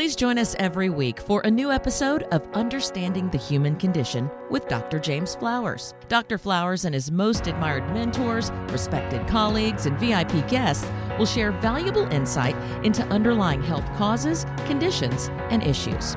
Please join us every week for a new episode of Understanding the Human Condition with Dr. James Flowers. Dr. Flowers and his most admired mentors, respected colleagues, and VIP guests will share valuable insight into underlying health causes, conditions, and issues.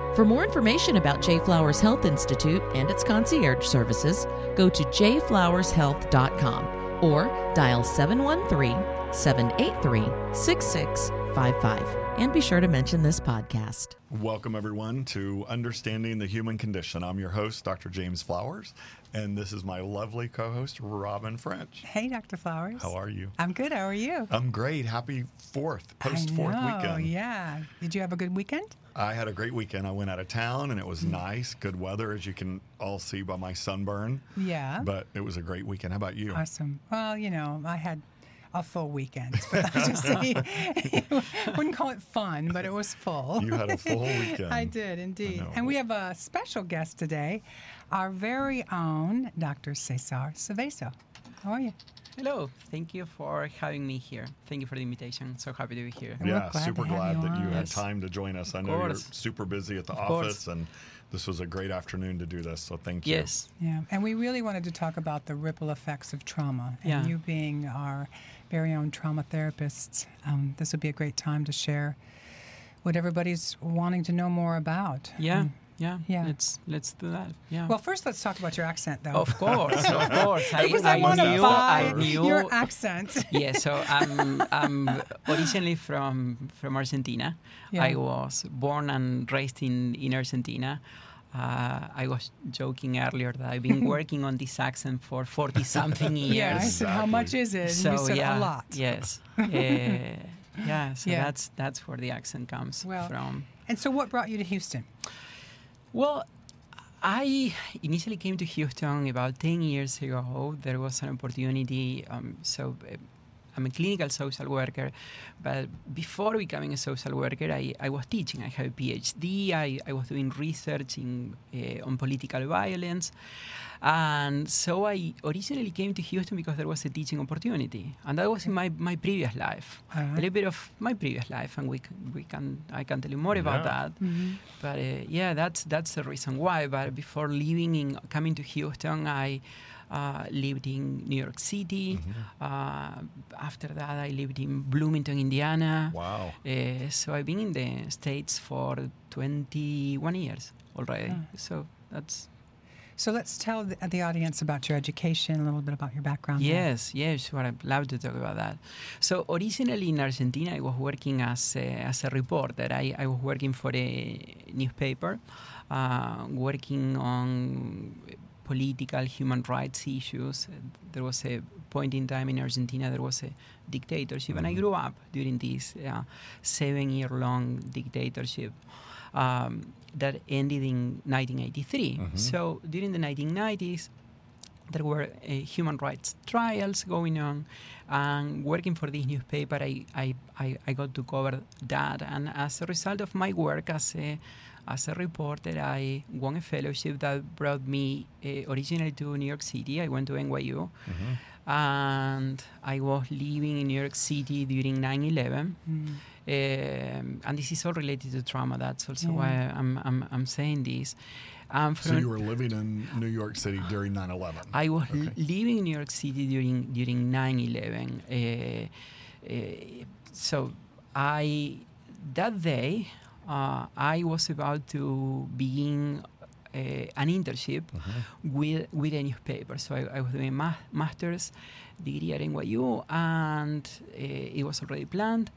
For more information about J. Flowers Health Institute and its concierge services, go to jflowershealth.com or dial 713 783 6655. And be sure to mention this podcast. Welcome, everyone, to Understanding the Human Condition. I'm your host, Dr. James Flowers, and this is my lovely co host, Robin French. Hey, Dr. Flowers. How are you? I'm good. How are you? I'm great. Happy fourth, post fourth I know, weekend. Yeah. Did you have a good weekend? I had a great weekend. I went out of town and it was mm. nice, good weather, as you can all see by my sunburn. Yeah. But it was a great weekend. How about you? Awesome. Well, you know, I had a full weekend. But I just say, wouldn't call it fun, but it was full. You had a full weekend. I did indeed. know. And we have a special guest today, our very own Dr. Cesar Ceveso. How are you? Hello, thank you for having me here. Thank you for the invitation. So happy to be here. We're yeah, glad super glad you that you had Yes. time to join us. Of I know course. you're super busy at the Of course. office, and this was a great afternoon to do this. So thank you. Yes. Yeah, and we really wanted to talk about the ripple effects of trauma. And Yeah. you being our very own trauma therapist, um, this would be a great time to share what everybody's wanting to know more about. Yeah. Um, Yeah. Yeah. Let's let's do that. Yeah. well, first, let's talk about your accent, though. of course, of course. I, I, I knew, I knew. your accent. yeah, so I'm I'm originally from from Argentina. Yeah. I was born and raised in in Argentina. Uh, I was joking earlier that I've been working on this accent for forty something years. yeah, I said, how much is it? So you said yeah, a lot. Yes. Uh, yeah. So Yeah. that's that's where the accent comes Well, from. And so, what brought you to Houston? Well, I initially came to Houston about 10 years ago. There was an opportunity. Um, so uh, I'm a clinical social worker, but before becoming a social worker, I, I was teaching. I have a PhD. I, I was doing research in, uh, on political violence. And so I originally came to Houston because there was a teaching opportunity. And that was in my, my previous life. All A little bit of my previous life, and we, c- we can I can tell you more about Yeah. that. But uh, yeah, that's that's the reason why. But before leaving in coming to Houston, I uh, lived in New York City. Uh, after that, I lived in Bloomington, Indiana. Wow. Uh, so I've been in the states for 21 years already. Ah. So that's So, let's tell the, the audience about your education, a little bit about your background. there. Yes, yes, sure. I'd love to talk about that. So originally in Argentina, I was working as a, as a reporter. I, I was working for a newspaper, uh, working on political human rights issues. There was a point in time in Argentina there was a dictatorship, and I grew up during this uh, seven-year-long dictatorship. Um, that ended in 1983. So during the 1990s, there were uh, human rights trials going on and working for this newspaper I, I, I, I got to cover that. And as a result of my work as a as a reporter I won a fellowship that brought me uh, originally to New York City. I went to NYU and I was living in New York City during 9-11 um, and this is all related to trauma that's also Yeah. why I'm, I'm, I'm saying this um, So you were living in New York City during 9 11. I was Okay. l- living in New York City during during 9/11. Uh, uh, so I that day uh, I was about to begin uh, an internship with with a newspaper. So I, I was doing a ma- master's degree at NYU, and uh, it was already planned.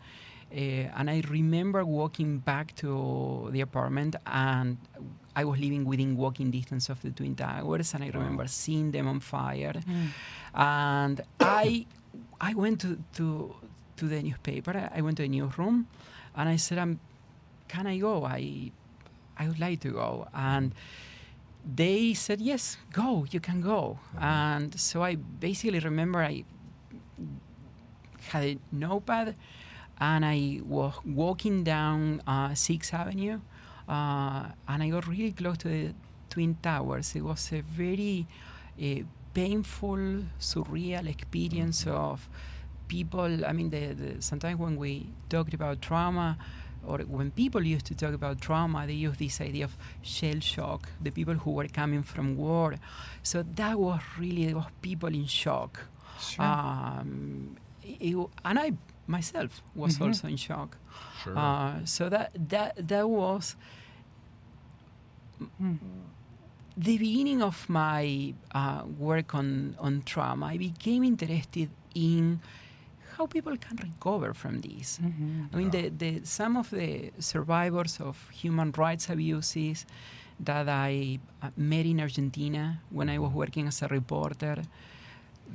Uh, and I remember walking back to the apartment, and I was living within walking distance of the Twin Towers, and I remember seeing them on fire. And I, I went to, to, to the newspaper. I went to the newsroom, and I said, um, "Can I go? I, I would like to go." And they said, yes, go, you can go. And so I basically remember I had a notepad and I was walking down uh, 6th Avenue uh, and I got really close to the Twin Towers. It was a very uh, painful, surreal experience of people. I mean, the, the, sometimes when we talked about trauma, or when people used to talk about trauma, they use this idea of shell shock, the people who were coming from war. So that was really, there was people in shock. Sure. Um, it, and I myself was Mhm. also in shock. Sure. Uh, so that that that was Mm. the beginning of my uh, work on on trauma. I became interested in how people can recover from this. Mhm. I mean, Yeah. the, the some of the survivors of human rights abuses that I uh, met in Argentina when I was working as a reporter,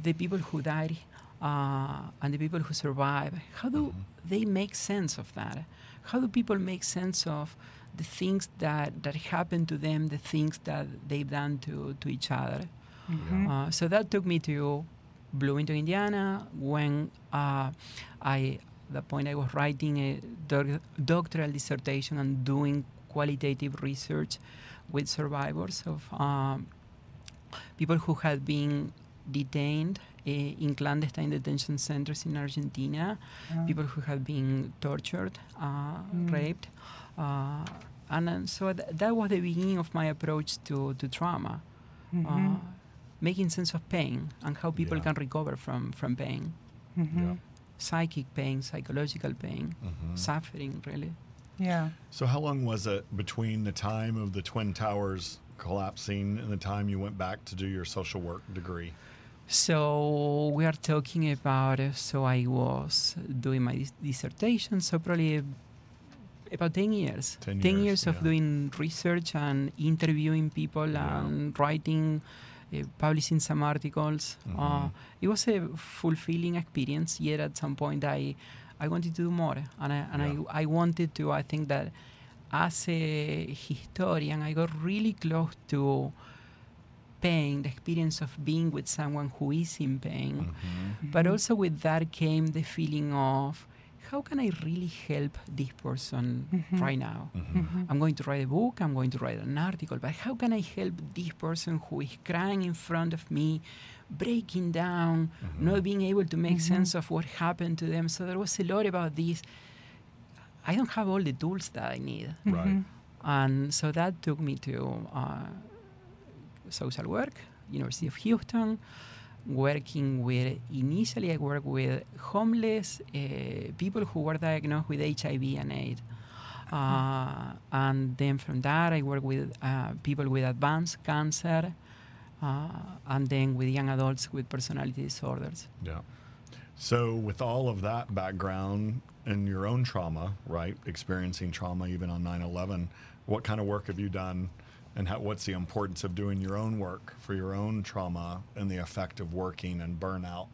the people who died uh, and the people who survive, how do they make sense of that? How do people make sense of the things that, that happened to them, the things that they've done to, to each other? Mhm. Uh, so that took me to Bloomington, Indiana, when uh, I, at that point, I was writing a doc- doctoral dissertation and doing qualitative research with survivors of um, people who had been detained uh, in clandestine detention centers in Argentina, Yeah. people who had been tortured, uh, Mm. raped. Uh, and then, so th- that was the beginning of my approach to, to trauma uh, making sense of pain and how people Yeah. can recover from, from pain. Mhm. Psychic pain, psychological pain, Mhm. suffering, really. Yeah. So, how long was it between the time of the Twin Towers collapsing and the time you went back to do your social work degree? So we are talking about, uh, so I was doing my dis- dissertation, so probably about 10 years. 10 years, years, of yeah. doing research and interviewing people Yeah. and writing, uh, publishing some articles. Uh, Mhm. it was a fulfilling experience, yet at some point I, I wanted to do more. And, I, and Yeah. I, I wanted to, I think that as a historian, I got really close to pain, the experience of being with someone who is in pain. Mhm. But also with that came the feeling of how can I really help this person Mhm. right now? Mhm. Mhm. I'm going to write a book, I'm going to write an article, but how can I help this person who is crying in front of me, breaking down, Mhm. not being able to make Mhm. sense of what happened to them? So there was a lot about this. I don't have all the tools that I need. Right. Mhm. And so that took me to uh, social work, University of Houston, working with, initially I worked with homeless uh, people who were diagnosed with HIV and AIDS. Uh, and then from that, I work with uh, people with advanced cancer, uh, and then with young adults with personality disorders. Yeah. So, with all of that background and your own trauma, right, experiencing trauma even on 9 11, what kind of work have you done? And how, what's the importance of doing your own work for your own trauma and the effect of working and burnout?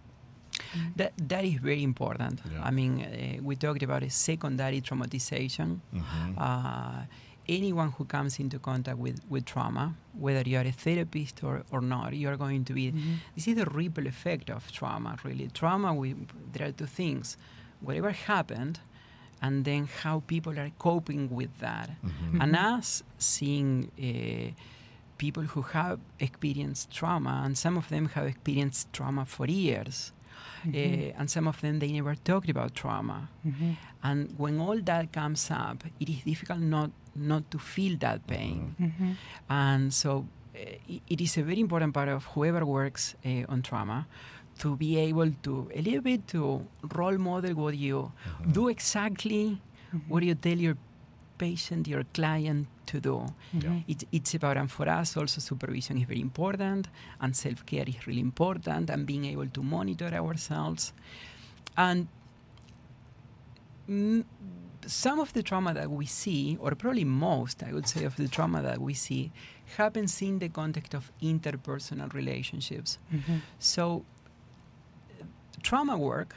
That, that is very important. Yeah. I mean, uh, we talked about a secondary traumatization. Mhm. uh, anyone who comes into contact with, with trauma, whether you are a therapist or, or not, you are going to be. Mhm. This is the ripple effect of trauma, really. Trauma, we, there are two things whatever happened, and then how people are coping with that. Mhm. And us seeing uh, people who have experienced trauma, and some of them have experienced trauma for years. Mhm. Uh, and some of them they never talked about trauma Mhm. and when all that comes up it is difficult not not to feel that pain Mhm. and so uh, it, it is a very important part of whoever works on trauma to be able to a little bit to role model what you do exactly what you tell your patient your client to do. Mhm. it's, it's about and for us also supervision is very important and self-care is really important and being able to monitor ourselves. And mm, some of the trauma that we see or probably most i would say of the trauma that we see happens in the context of interpersonal relationships. Mhm. so trauma work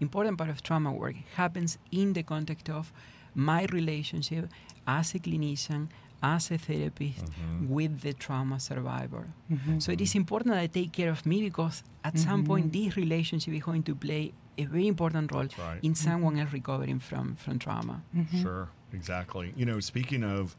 important part of trauma work happens in the context of my relationship as a clinician as a therapist Mm-hmm. with the trauma survivor. Mhm. So it is important that I take care of me because at some point this relationship is going to play a very important role right. in someone else recovering from, from trauma. Mhm. Sure, exactly. You know, speaking of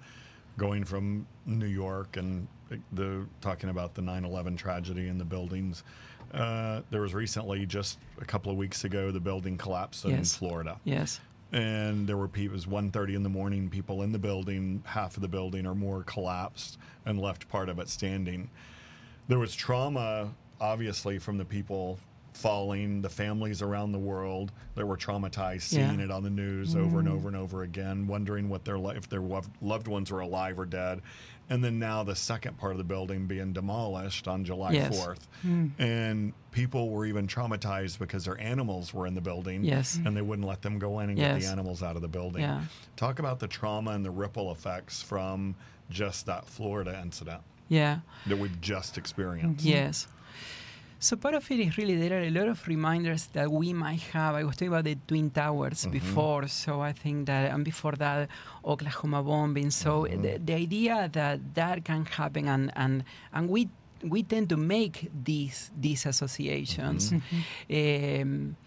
going from New York and the talking about the 9/11 tragedy in the buildings, uh, there was recently just a couple of weeks ago the building collapsed in Yes. Florida, Yes. and there were people. It was 1:30 in the morning. People in the building, half of the building or more, collapsed and left part of it standing. There was trauma, obviously, from the people falling, the families around the world that were traumatized, Yeah. seeing it on the news over and over and over again, wondering what their li- if their loved ones were alive or dead, and then now the second part of the building being demolished on July Yes. 4th, hmm. and people were even traumatized because their animals were in the building, Yes. and they wouldn't let them go in and get the animals out of the building. Yeah. Talk about the trauma and the ripple effects from just that Florida incident Yeah. that we've just experienced. Yes. So part of it is really there are a lot of reminders that we might have. I was talking about the Twin Towers before, so I think that, and before that, Oklahoma bombing. So the, the idea that that can happen, and and and we we tend to make these these associations. Um,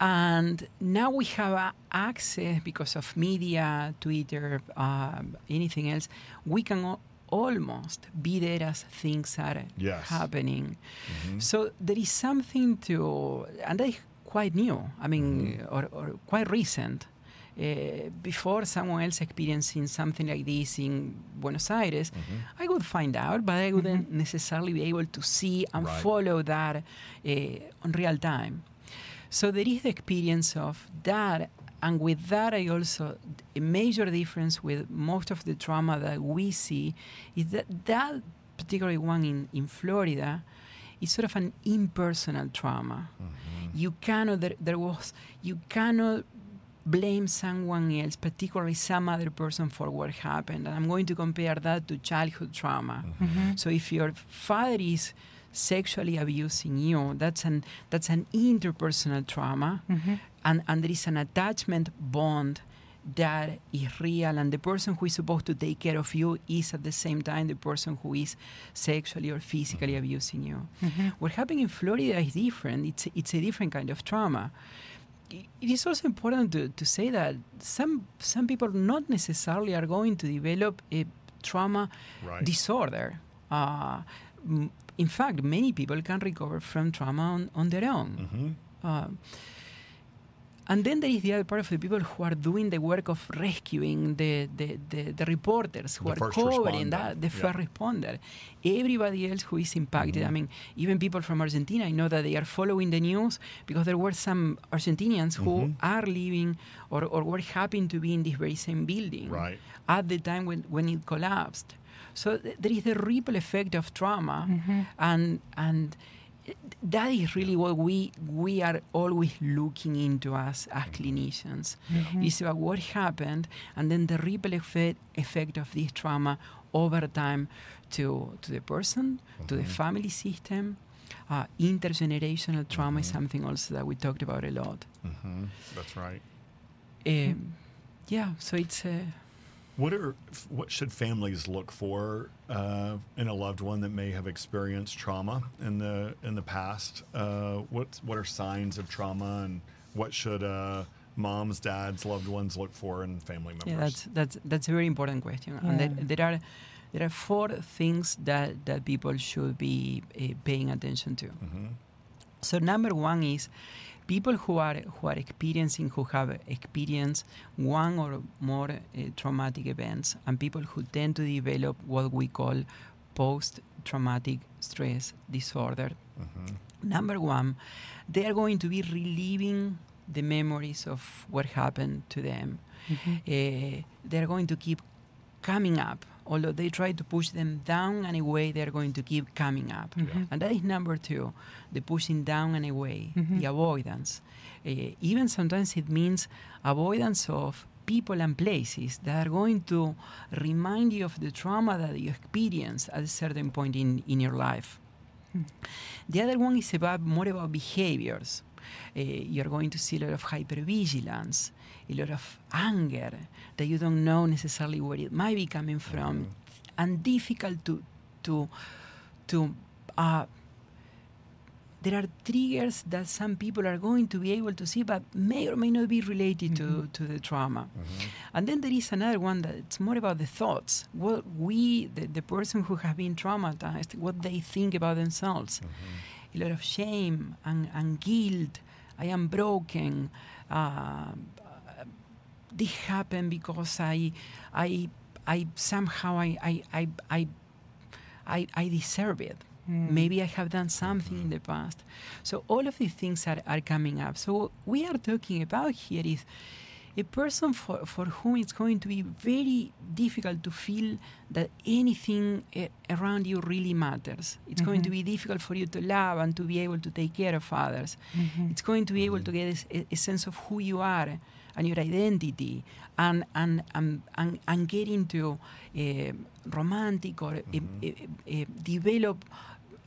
and now we have uh, access because of media, Twitter, um, anything else. We can almost be there as things are Yes. happening. So there is something to, and that is quite new. I mean, or, or quite recent. Uh, before someone else experiencing something like this in Buenos Aires, I would find out, but I wouldn't necessarily be able to see and Right. follow that uh, on real time. So there is the experience of that, and with that, I also a major difference with most of the trauma that we see is that that particular one in, in Florida is sort of an impersonal trauma. Mm-hmm. You cannot there, there was you cannot blame someone else, particularly some other person for what happened. And I'm going to compare that to childhood trauma. Mm-hmm. So if your father is sexually abusing you, that's an that's an interpersonal trauma, mm-hmm. and and there is an attachment bond that is real, and the person who is supposed to take care of you is at the same time the person who is sexually or physically mm-hmm. abusing you. Mm-hmm. What happened in Florida is different. It's it's a different kind of trauma it is also important to, to say that some some people not necessarily are going to develop a trauma Right. disorder. Uh, in fact, many people can recover from trauma on, on their own. Mm-hmm. Uh, and then there is the other part of the people who are doing the work of rescuing the, the, the, the reporters who The are covering responder, that, the yeah. first responder. Everybody else who is impacted. I mean, even people from Argentina, I know that they are following the news because there were some Argentinians who Mhm. are living or, or were happen to be in this very same building Right. at the time when, when it collapsed. So th- there is the ripple effect of trauma, and and that is really what we we are always looking into as as clinicians. It's about what happened, and then the ripple effect effect of this trauma over time to to the person, to the family system. Uh, intergenerational trauma is something also that we talked about a lot. Mm-hmm. That's right. Um, yeah, so it's. Uh, What are what should families look for uh, in a loved one that may have experienced trauma in the in the past? Uh, what what are signs of trauma, and what should uh, moms, dads, loved ones look for in family members? Yeah, that's that's that's a very important question, and there, there are there are four things that that people should be uh, paying attention to. hmm So number one is people who are who are experiencing who have experienced one or more uh, traumatic events, and people who tend to develop what we call post-traumatic stress disorder. hmm Number one, they are going to be reliving the memories of what happened to them. Uh, they're going to keep coming up. Although they try to push them down and away, they're going to keep coming up. Mm-hmm. And that is number two the pushing down and away, mm-hmm. the avoidance. Uh, even sometimes it means avoidance of people and places that are going to remind you of the trauma that you experienced at a certain point in, in your life. Hmm. The other one is about more about behaviors. Uh, you're going to see a lot of hypervigilance, a lot of anger that you don't know necessarily where it might be coming from, and difficult to to to. Uh, there are triggers that some people are going to be able to see, but may or may not be related to, to the trauma. And then there is another one that's more about the thoughts. What we, the, the person who have been traumatized, what they think about themselves. A lot of shame and, and guilt. I am broken. Uh, this happened because I, I, I somehow I, I, I, I, I, I deserve it. Maybe I have done something in the past. So all of these things are, are coming up. So what we are talking about here is a person for, for whom it's going to be very difficult to feel that anything eh, around you really matters. It's going to be difficult for you to love and to be able to take care of others. It's going to be able to get a, a sense of who you are and your identity and and and, and, and get into uh, romantic or uh, uh, develop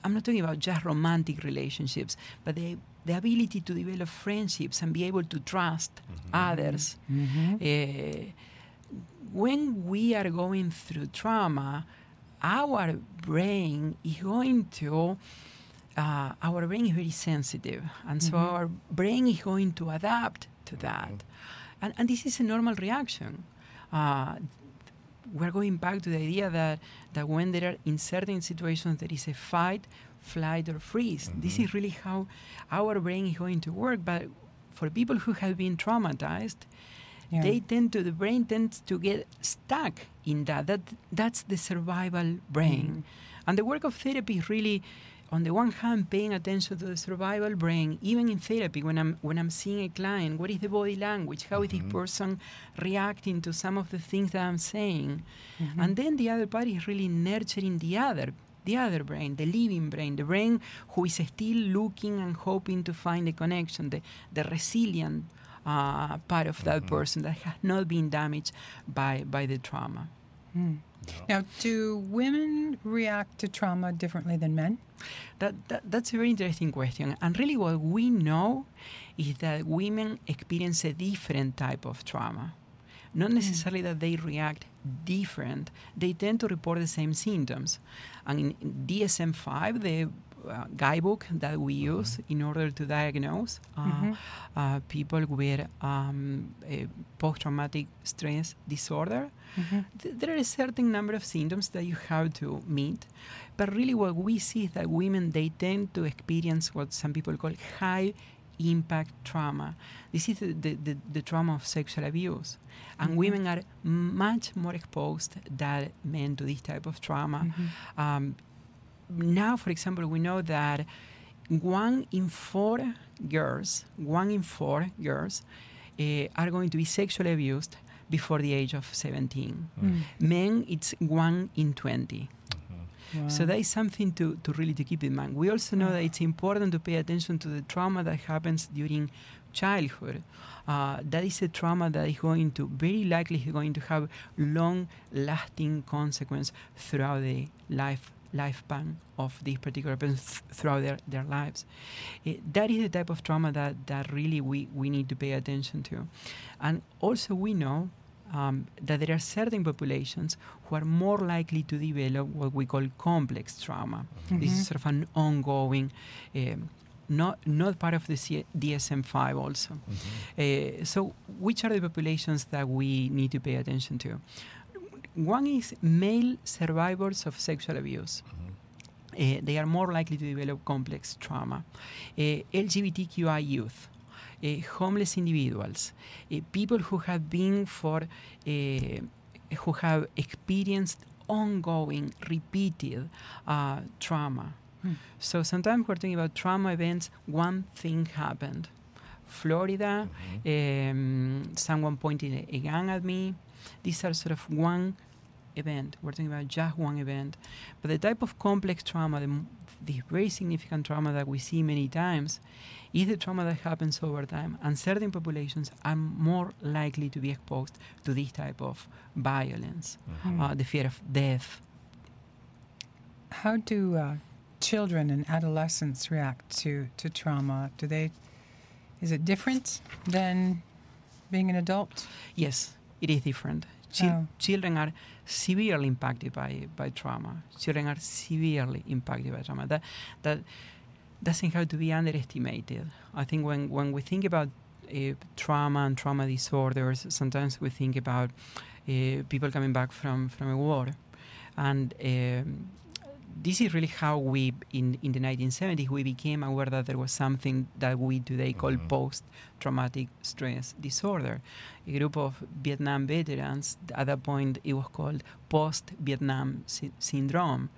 I'm not talking about just romantic relationships, but the the ability to develop friendships and be able to trust others. Uh, when we are going through trauma, our brain is going to uh, our brain is very sensitive, and so our brain is going to adapt to that, and and this is a normal reaction. Uh, we're going back to the idea that that when there are in certain situations there is a fight, flight, or freeze. This is mm-hmm. really how our brain is going to work. But for people who have been traumatized, Yeah. they tend to the brain tends to get stuck in that. That that's the survival brain, mm-hmm. and the work of therapy is really. On the one hand, paying attention to the survival brain, even in therapy, when I'm when I'm seeing a client, what is the body language? How is this mm-hmm. person reacting to some of the things that I'm saying? And then the other part is really nurturing the other, the other brain, the living brain, the brain who is still looking and hoping to find the connection, the, the resilient uh, part of that mm-hmm. person that has not been damaged by, by the trauma. Hmm. Now, do women react to trauma differently than men? That, that, that's a very interesting question. And really, what we know is that women experience a different type of trauma. Not hmm. necessarily that they react different, they tend to report the same symptoms. And in DSM 5, the uh, guidebook that we use in order to diagnose uh, uh, people with um, post-traumatic stress disorder. Th- there are a certain number of symptoms that you have to meet, but really what we see is that women they tend to experience what some people call high impact trauma. This is the, the, the, trauma of sexual abuse. And women are much more exposed than men to this type of trauma. Um, now, for example, we know that one in four girls, one in four girls, uh, are going to be sexually abused before the age of 17. Men, it's one in 20. So that is something to, to really to keep in mind. We also know that it's important to pay attention to the trauma that happens during childhood. Uh, that is a trauma that is going to very likely is going to have long lasting consequence throughout the life lifespan of these particular person th- throughout their, their lives. Eh, that is the type of trauma that, that really we, we need to pay attention to. And also we know um, that there are certain populations who are more likely to develop what we call complex trauma. This is sort of an ongoing, um, not not part of the C- DSM-5 also. Uh, so, which are the populations that we need to pay attention to? One is male survivors of sexual abuse. Uh, they are more likely to develop complex trauma. Uh, LGBTQI youth, homeless individuals, uh, people who have been for, uh, who have experienced ongoing, repeated uh, trauma. So sometimes we're talking about trauma events. One thing happened. Florida, um, someone pointed a gun at me. These are sort of one event. We're talking about just one event. But the type of complex trauma, the, the very significant trauma that we see many times, is the trauma that happens over time. And certain populations are more likely to be exposed to this type of violence, uh, the fear of death. How do uh, children and adolescents react to, to trauma? Do they Is it different than being an adult? Yes, it is different. Chil- Oh. Children are severely impacted by, by trauma. Children are severely impacted by trauma. That that doesn't have to be underestimated. I think when, when we think about uh, trauma and trauma disorders, sometimes we think about uh, people coming back from, from a war. And um, this is really how we, in, in the 1970s, we became aware that there was something that we today call Mhm. post-traumatic stress disorder. A group of Vietnam veterans, at that point it was called post-Vietnam sy- syndrome.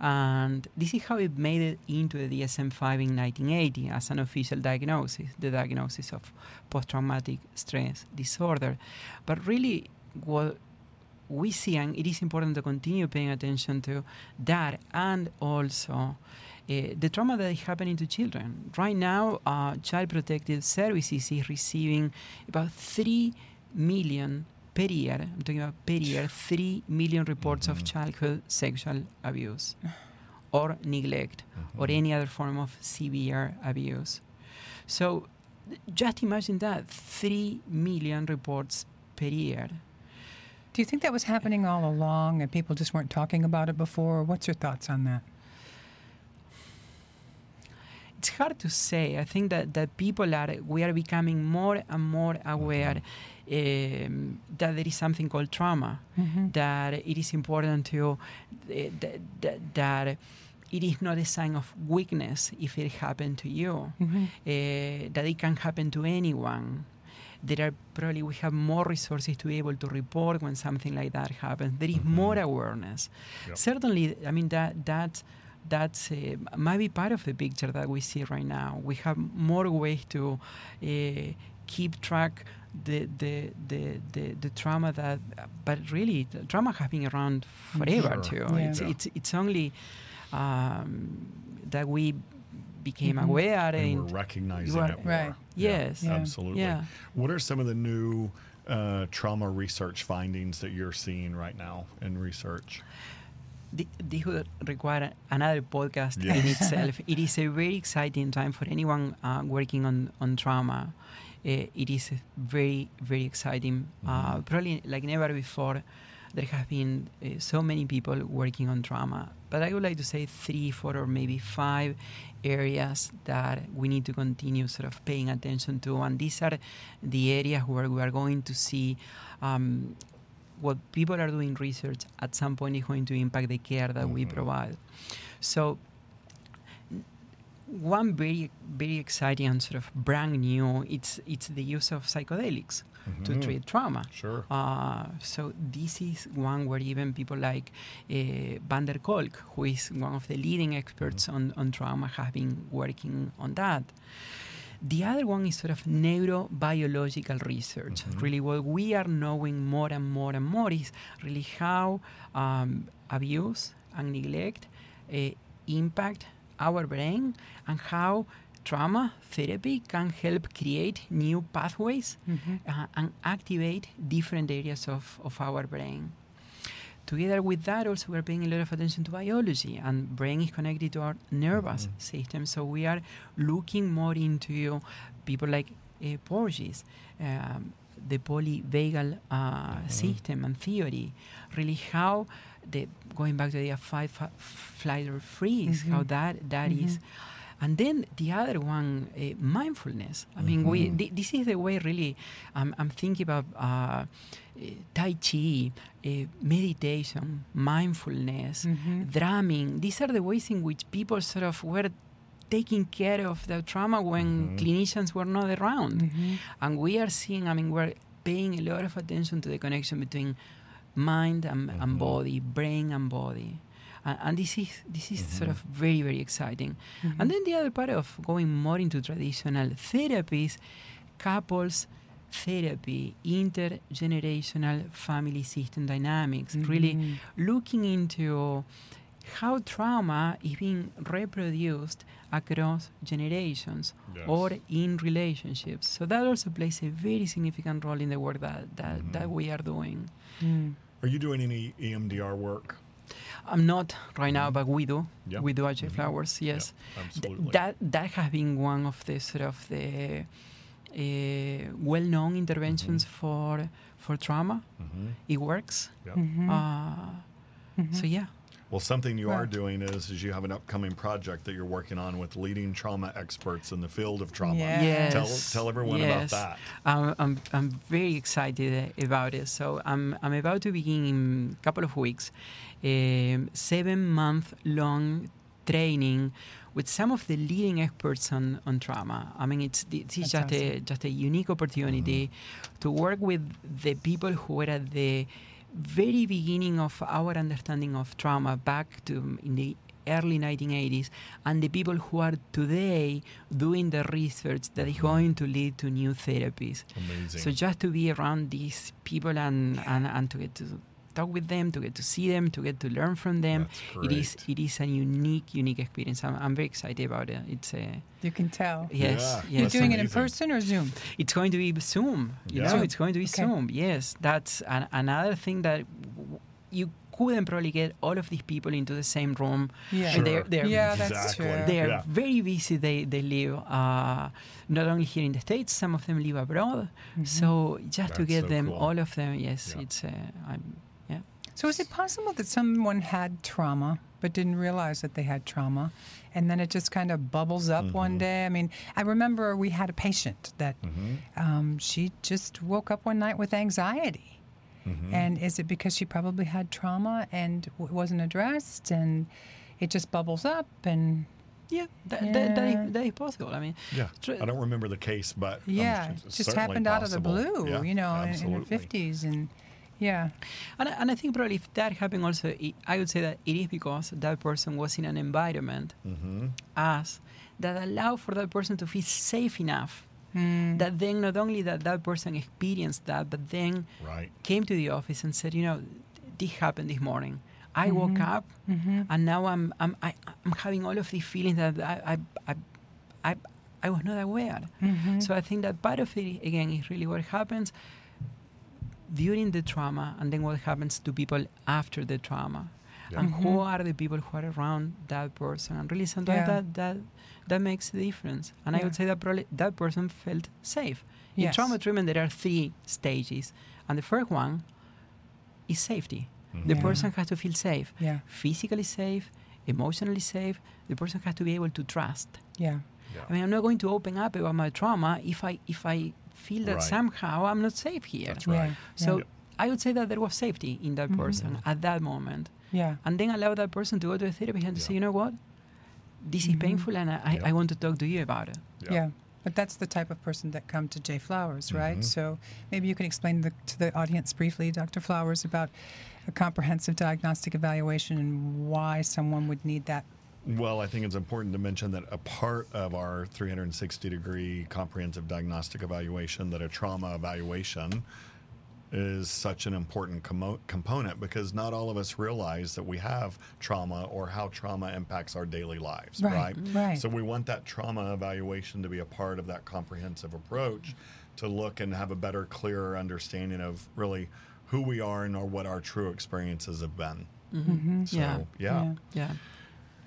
And this is how it made it into the DSM-5 in 1980 as an official diagnosis, the diagnosis of post-traumatic stress disorder. But really, what we see, and it is important to continue paying attention to that, and also uh, the trauma that is happening to children. Right now, uh, Child Protective Services is receiving about 3 million per year, I'm talking about per year, 3 million reports of Mhm. childhood sexual abuse or neglect or Mhm. any other form of severe abuse. So just imagine that 3 million reports per year. Do you think that was happening all along and people just weren't talking about it before? What's your thoughts on that? it's hard to say. I think that, that people are we are becoming more and more aware um, that there is something called trauma. Mm-hmm. That it is important to uh, that, that, that it is not a sign of weakness if it happened to you. Mm-hmm. Uh, that it can happen to anyone. There are probably we have more resources to be able to report when something like that happens. There is Mhm. more awareness. Yep. Certainly, I mean that that that's uh, might be part of the picture that we see right now. We have more ways to uh, keep track the the, the the the trauma that, but really, the trauma has been around forever Sure. too. Yeah. It's it's it's only um, that we became Mhm. aware and and we're recognizing you are- it more. Right. Yes. Yeah. absolutely. Yeah. What are some of the new uh, trauma research findings that you're seeing right now in research? Th- this would require another podcast Yes. in itself. it is a very exciting time for anyone uh, working on, on trauma. Uh, it is very, very exciting. Uh, Mhm. probably like never before, there have been uh, so many people working on trauma. But I would like to say three, four, or maybe five areas that we need to continue sort of paying attention to. And these are the areas where we are going to see um, what people are doing research at some point is going to impact the care that we Mhm. provide. So one very very exciting and sort of brand new it's it's the use of psychedelics to Mhm. treat trauma. Sure. Uh, so this is one where even people like uh, Van der Kolk, who is one of the leading experts on, on trauma, have been working on that. The other one is sort of neurobiological research. Mhm. Really, what we are knowing more and more and more is really how um, abuse and neglect uh, impact our brain and how trauma therapy can help create new pathways Mm-hmm. uh, and activate different areas of, of our brain. Together with that, also we're paying a lot of attention to biology, and brain is connected to our nervous Mhm. system. So we are looking more into people like uh, Porges, um, the polyvagal uh, Mhm. system and theory. Really, how the going back to the fight, fi- flight, or freeze, how Mhm. that that is. And then the other one, uh, mindfulness. I mean, we th- this is the way really um, I'm thinking about uh, eh, Tai Chi, uh, meditation, mindfulness, Mm-hmm. drumming. These are the ways in which people sort of were taking care of the trauma when Mhm. clinicians were not around. Mm-hmm. And we are seeing, I mean, we're paying a lot of attention to the connection between mind and, and Mhm. body, brain and body. And, and this is this is sort Mhm. of very very exciting. Mm-hmm. And then the other part of going more into traditional therapies, couples therapy, intergenerational family system dynamics, really Mhm. looking into how trauma is being reproduced across generations Yes. or in relationships. So that also plays a very significant role in the work that, that, Mhm. that we are doing. Mm. Are you doing any EMDR work? I'm not right now, Mhm. but we do. Yeah. We do actually Mhm. flowers, yes. Yeah, Th- that that has been one of the sort of the uh, well-known interventions for for trauma. Mhm. It works. Yep. Mhm. Uh, So yeah. Well, something you are doing is, is you have an upcoming project that you're working on with leading trauma experts in the field of trauma. Yeah. Yes. Tell tell everyone about that. Um, I'm, I'm very excited about it. So I'm, I'm about to begin in a couple of weeks a seven month long training with some of the leading experts on, on trauma. I mean, it's this is That's just a just a unique opportunity to work with the people who were at the very beginning of our understanding of trauma back to um, in the early 1980s and the people who are today doing the research that is going to lead to new therapies Amazing. so just to be around these people and, and, and to get to talk with them, to get to see them, to get to learn from them, That's it is great. it is a unique, unique experience. I'm, I'm very excited about it. It's a You can tell. yes, Yeah. yes. You're That's doing it in person or Zoom? It's going to be Zoom. You Yeah. know, it's going to be Okay. Zoom. Yes, that's an, another thing that w- you couldn't probably get all of these people into the same room. Yeah. And they're, they're Yeah, that's Exactly. true. they are Yeah. very busy. They they live uh, not only here in the states. Some of them live abroad. So just to get so them, cool. all of them, yes, Yeah. it's. Uh, I'm, yeah. So is it possible that someone had trauma but didn't realize that they had trauma, and then it just kind of bubbles up one Mm-hmm. day? I mean, I remember we had a patient that um, she just woke up one night with anxiety, Mm-hmm. and is it because she probably had trauma and w- wasn't addressed, and it just bubbles up and Yeah, that, That, that, Yeah. is, that is possible. I mean, Yeah, tr- I don't remember the case, but um, yeah, it's it just certainly happened out of the blue, Yeah, you know, in, in her fifties, and yeah, and, I- and I think probably if that happened also, it, I would say that it is because that person was in an environment, Mhm. as that allowed for that person to feel safe enough. Mm. That then not only that that person experienced that, but then Right. came to the office and said, you know, this happened this morning. I woke Mm-hmm. up and now I'm I'm I, I'm having all of these feelings that I I I, I, I was not aware. Mm-hmm. So I think that part of it again is really what happens during the trauma and then what happens to people after the trauma. Yeah. And who mm-hmm. are the people who are around that person? And really sometimes Yeah. that, that that makes the difference. And I would say that probably that person felt safe. In Yes. trauma treatment there are three stages. And the first one is safety. Mm-hmm. The Yeah. person has to feel safe. yeah, Physically safe, emotionally safe. The person has to be able to trust. yeah, Yeah. I mean, I'm not going to open up about my trauma if I if I feel that Right. somehow I'm not safe here. That's right. yeah, So Yep. I would say that there was safety in that Mhm. person at that moment, yeah, and then allow that person to go to a therapist and to say, you know what, this is Mhm. painful, and I, Yep. I want to talk to you about it. yeah. But that's the type of person that come to J. Flowers, right? Mhm. So maybe you can explain the, to the audience briefly, Dr. Flowers, about a comprehensive diagnostic evaluation and why someone would need that. Well, I think it's important to mention that a part of our 360 degree comprehensive diagnostic evaluation, that a trauma evaluation is such an important commo- component because not all of us realize that we have trauma or how trauma impacts our daily lives, Right, right? right. So we want that trauma evaluation to be a part of that comprehensive approach to look and have a better, clearer understanding of really who we are and or what our true experiences have been. Mm-hmm. So, Yeah. yeah. Yeah.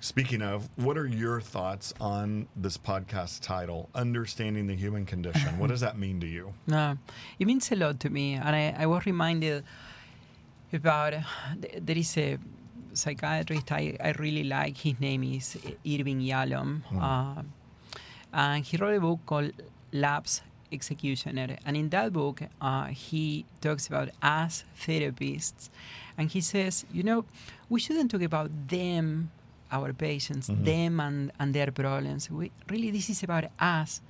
Speaking of, what are your thoughts on this podcast title, Understanding the Human Condition? what does that mean to you? No, it means a lot to me, and I, I was reminded about uh, there is a psychiatrist I, I really like. His name is Irving Yalom, uh, and he wrote a book called Love's Executioner, and in that book uh, he talks about us therapists, and he says, you know, we shouldn't talk about them. Our patients, Mhm. them and, and their problems. We, really, this is about us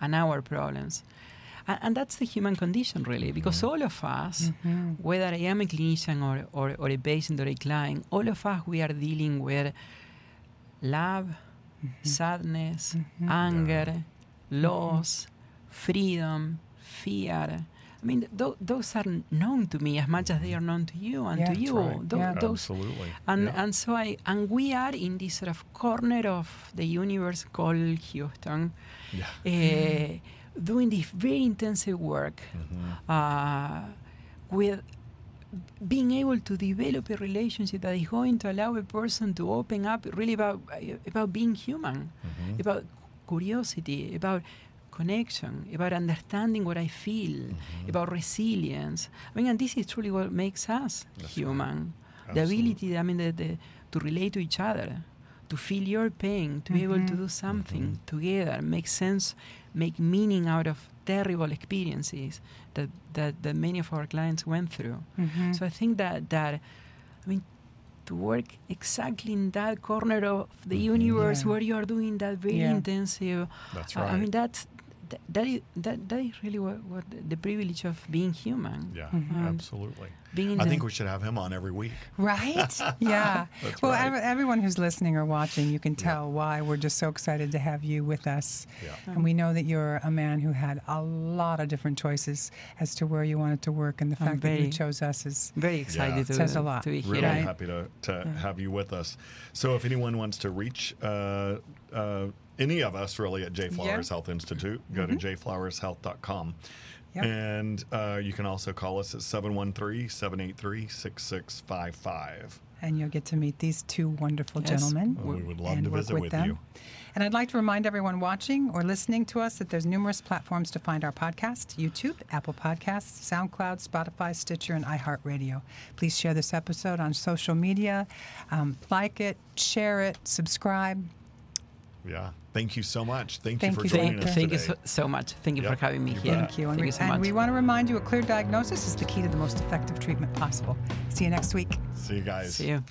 and our problems. And, and that's the human condition, really, because mm-hmm. all of us, mm-hmm. whether I am a clinician or, or, or a patient or a client, all of us, we are dealing with love, mm-hmm. sadness, anger, loss, freedom, fear. I mean, th- those are known to me as much as they are known to you and Yeah, to that's you. right. Tho- Yeah. Those Absolutely. and Yeah. and so I and we are in this sort of corner of the universe called Houston, Yeah. uh, doing this very intensive work Mhm. uh, with being able to develop a relationship that is going to allow a person to open up really about about being human, Mhm. about curiosity, about connection, about understanding what I feel, about resilience. I mean, and this is truly what makes us That's right. human. The ability, I mean, the, the, to relate to each other, to feel your pain, to be able to do something together, make sense, make meaning out of terrible experiences that, that, that many of our clients went through. Mhm. So I think that that I mean to work exactly in that corner of the universe Yeah. where you are doing that very Yeah. intensive. That's uh, I right. mean that's that, that is that, that is really what, what the privilege of being human. Yeah, Um, absolutely. Being I think we should have him on every week. Right? Yeah. Well, right. ev- everyone who's listening or watching, you can tell why we're just so excited to have you with us. Yeah. And we know that you're a man who had a lot of different choices as to where you wanted to work, and the I'm fact that you chose us is very excited to, Says a lot. to be here. Really Right. happy to, to have you with us. So, if anyone wants to reach uh, uh, any of us really at J Flowers Yeah. Mm-hmm. Health Institute, go to jflowershealth.com. Yep. And uh, you can also call us at 713 783 6655. and you'll get to meet these two wonderful Yes. gentlemen. We would love and to work visit with with them. you. And I'd like to remind everyone watching or listening to us that there's numerous platforms to find our podcast YouTube, Apple Podcasts, SoundCloud, Spotify, Stitcher, and iHeartRadio. Please share this episode on social media. Um, like it, share it, subscribe. Yeah. Thank you so much. Thank, Thank you for you, joining Doctor. us Thank you today. so, so much. Thank you Yep, for having me you here. bet. Thank you. And, Thank we, you so and much. we want to remind you a clear diagnosis is the key to the most effective treatment possible. See you next week. See you guys. See you.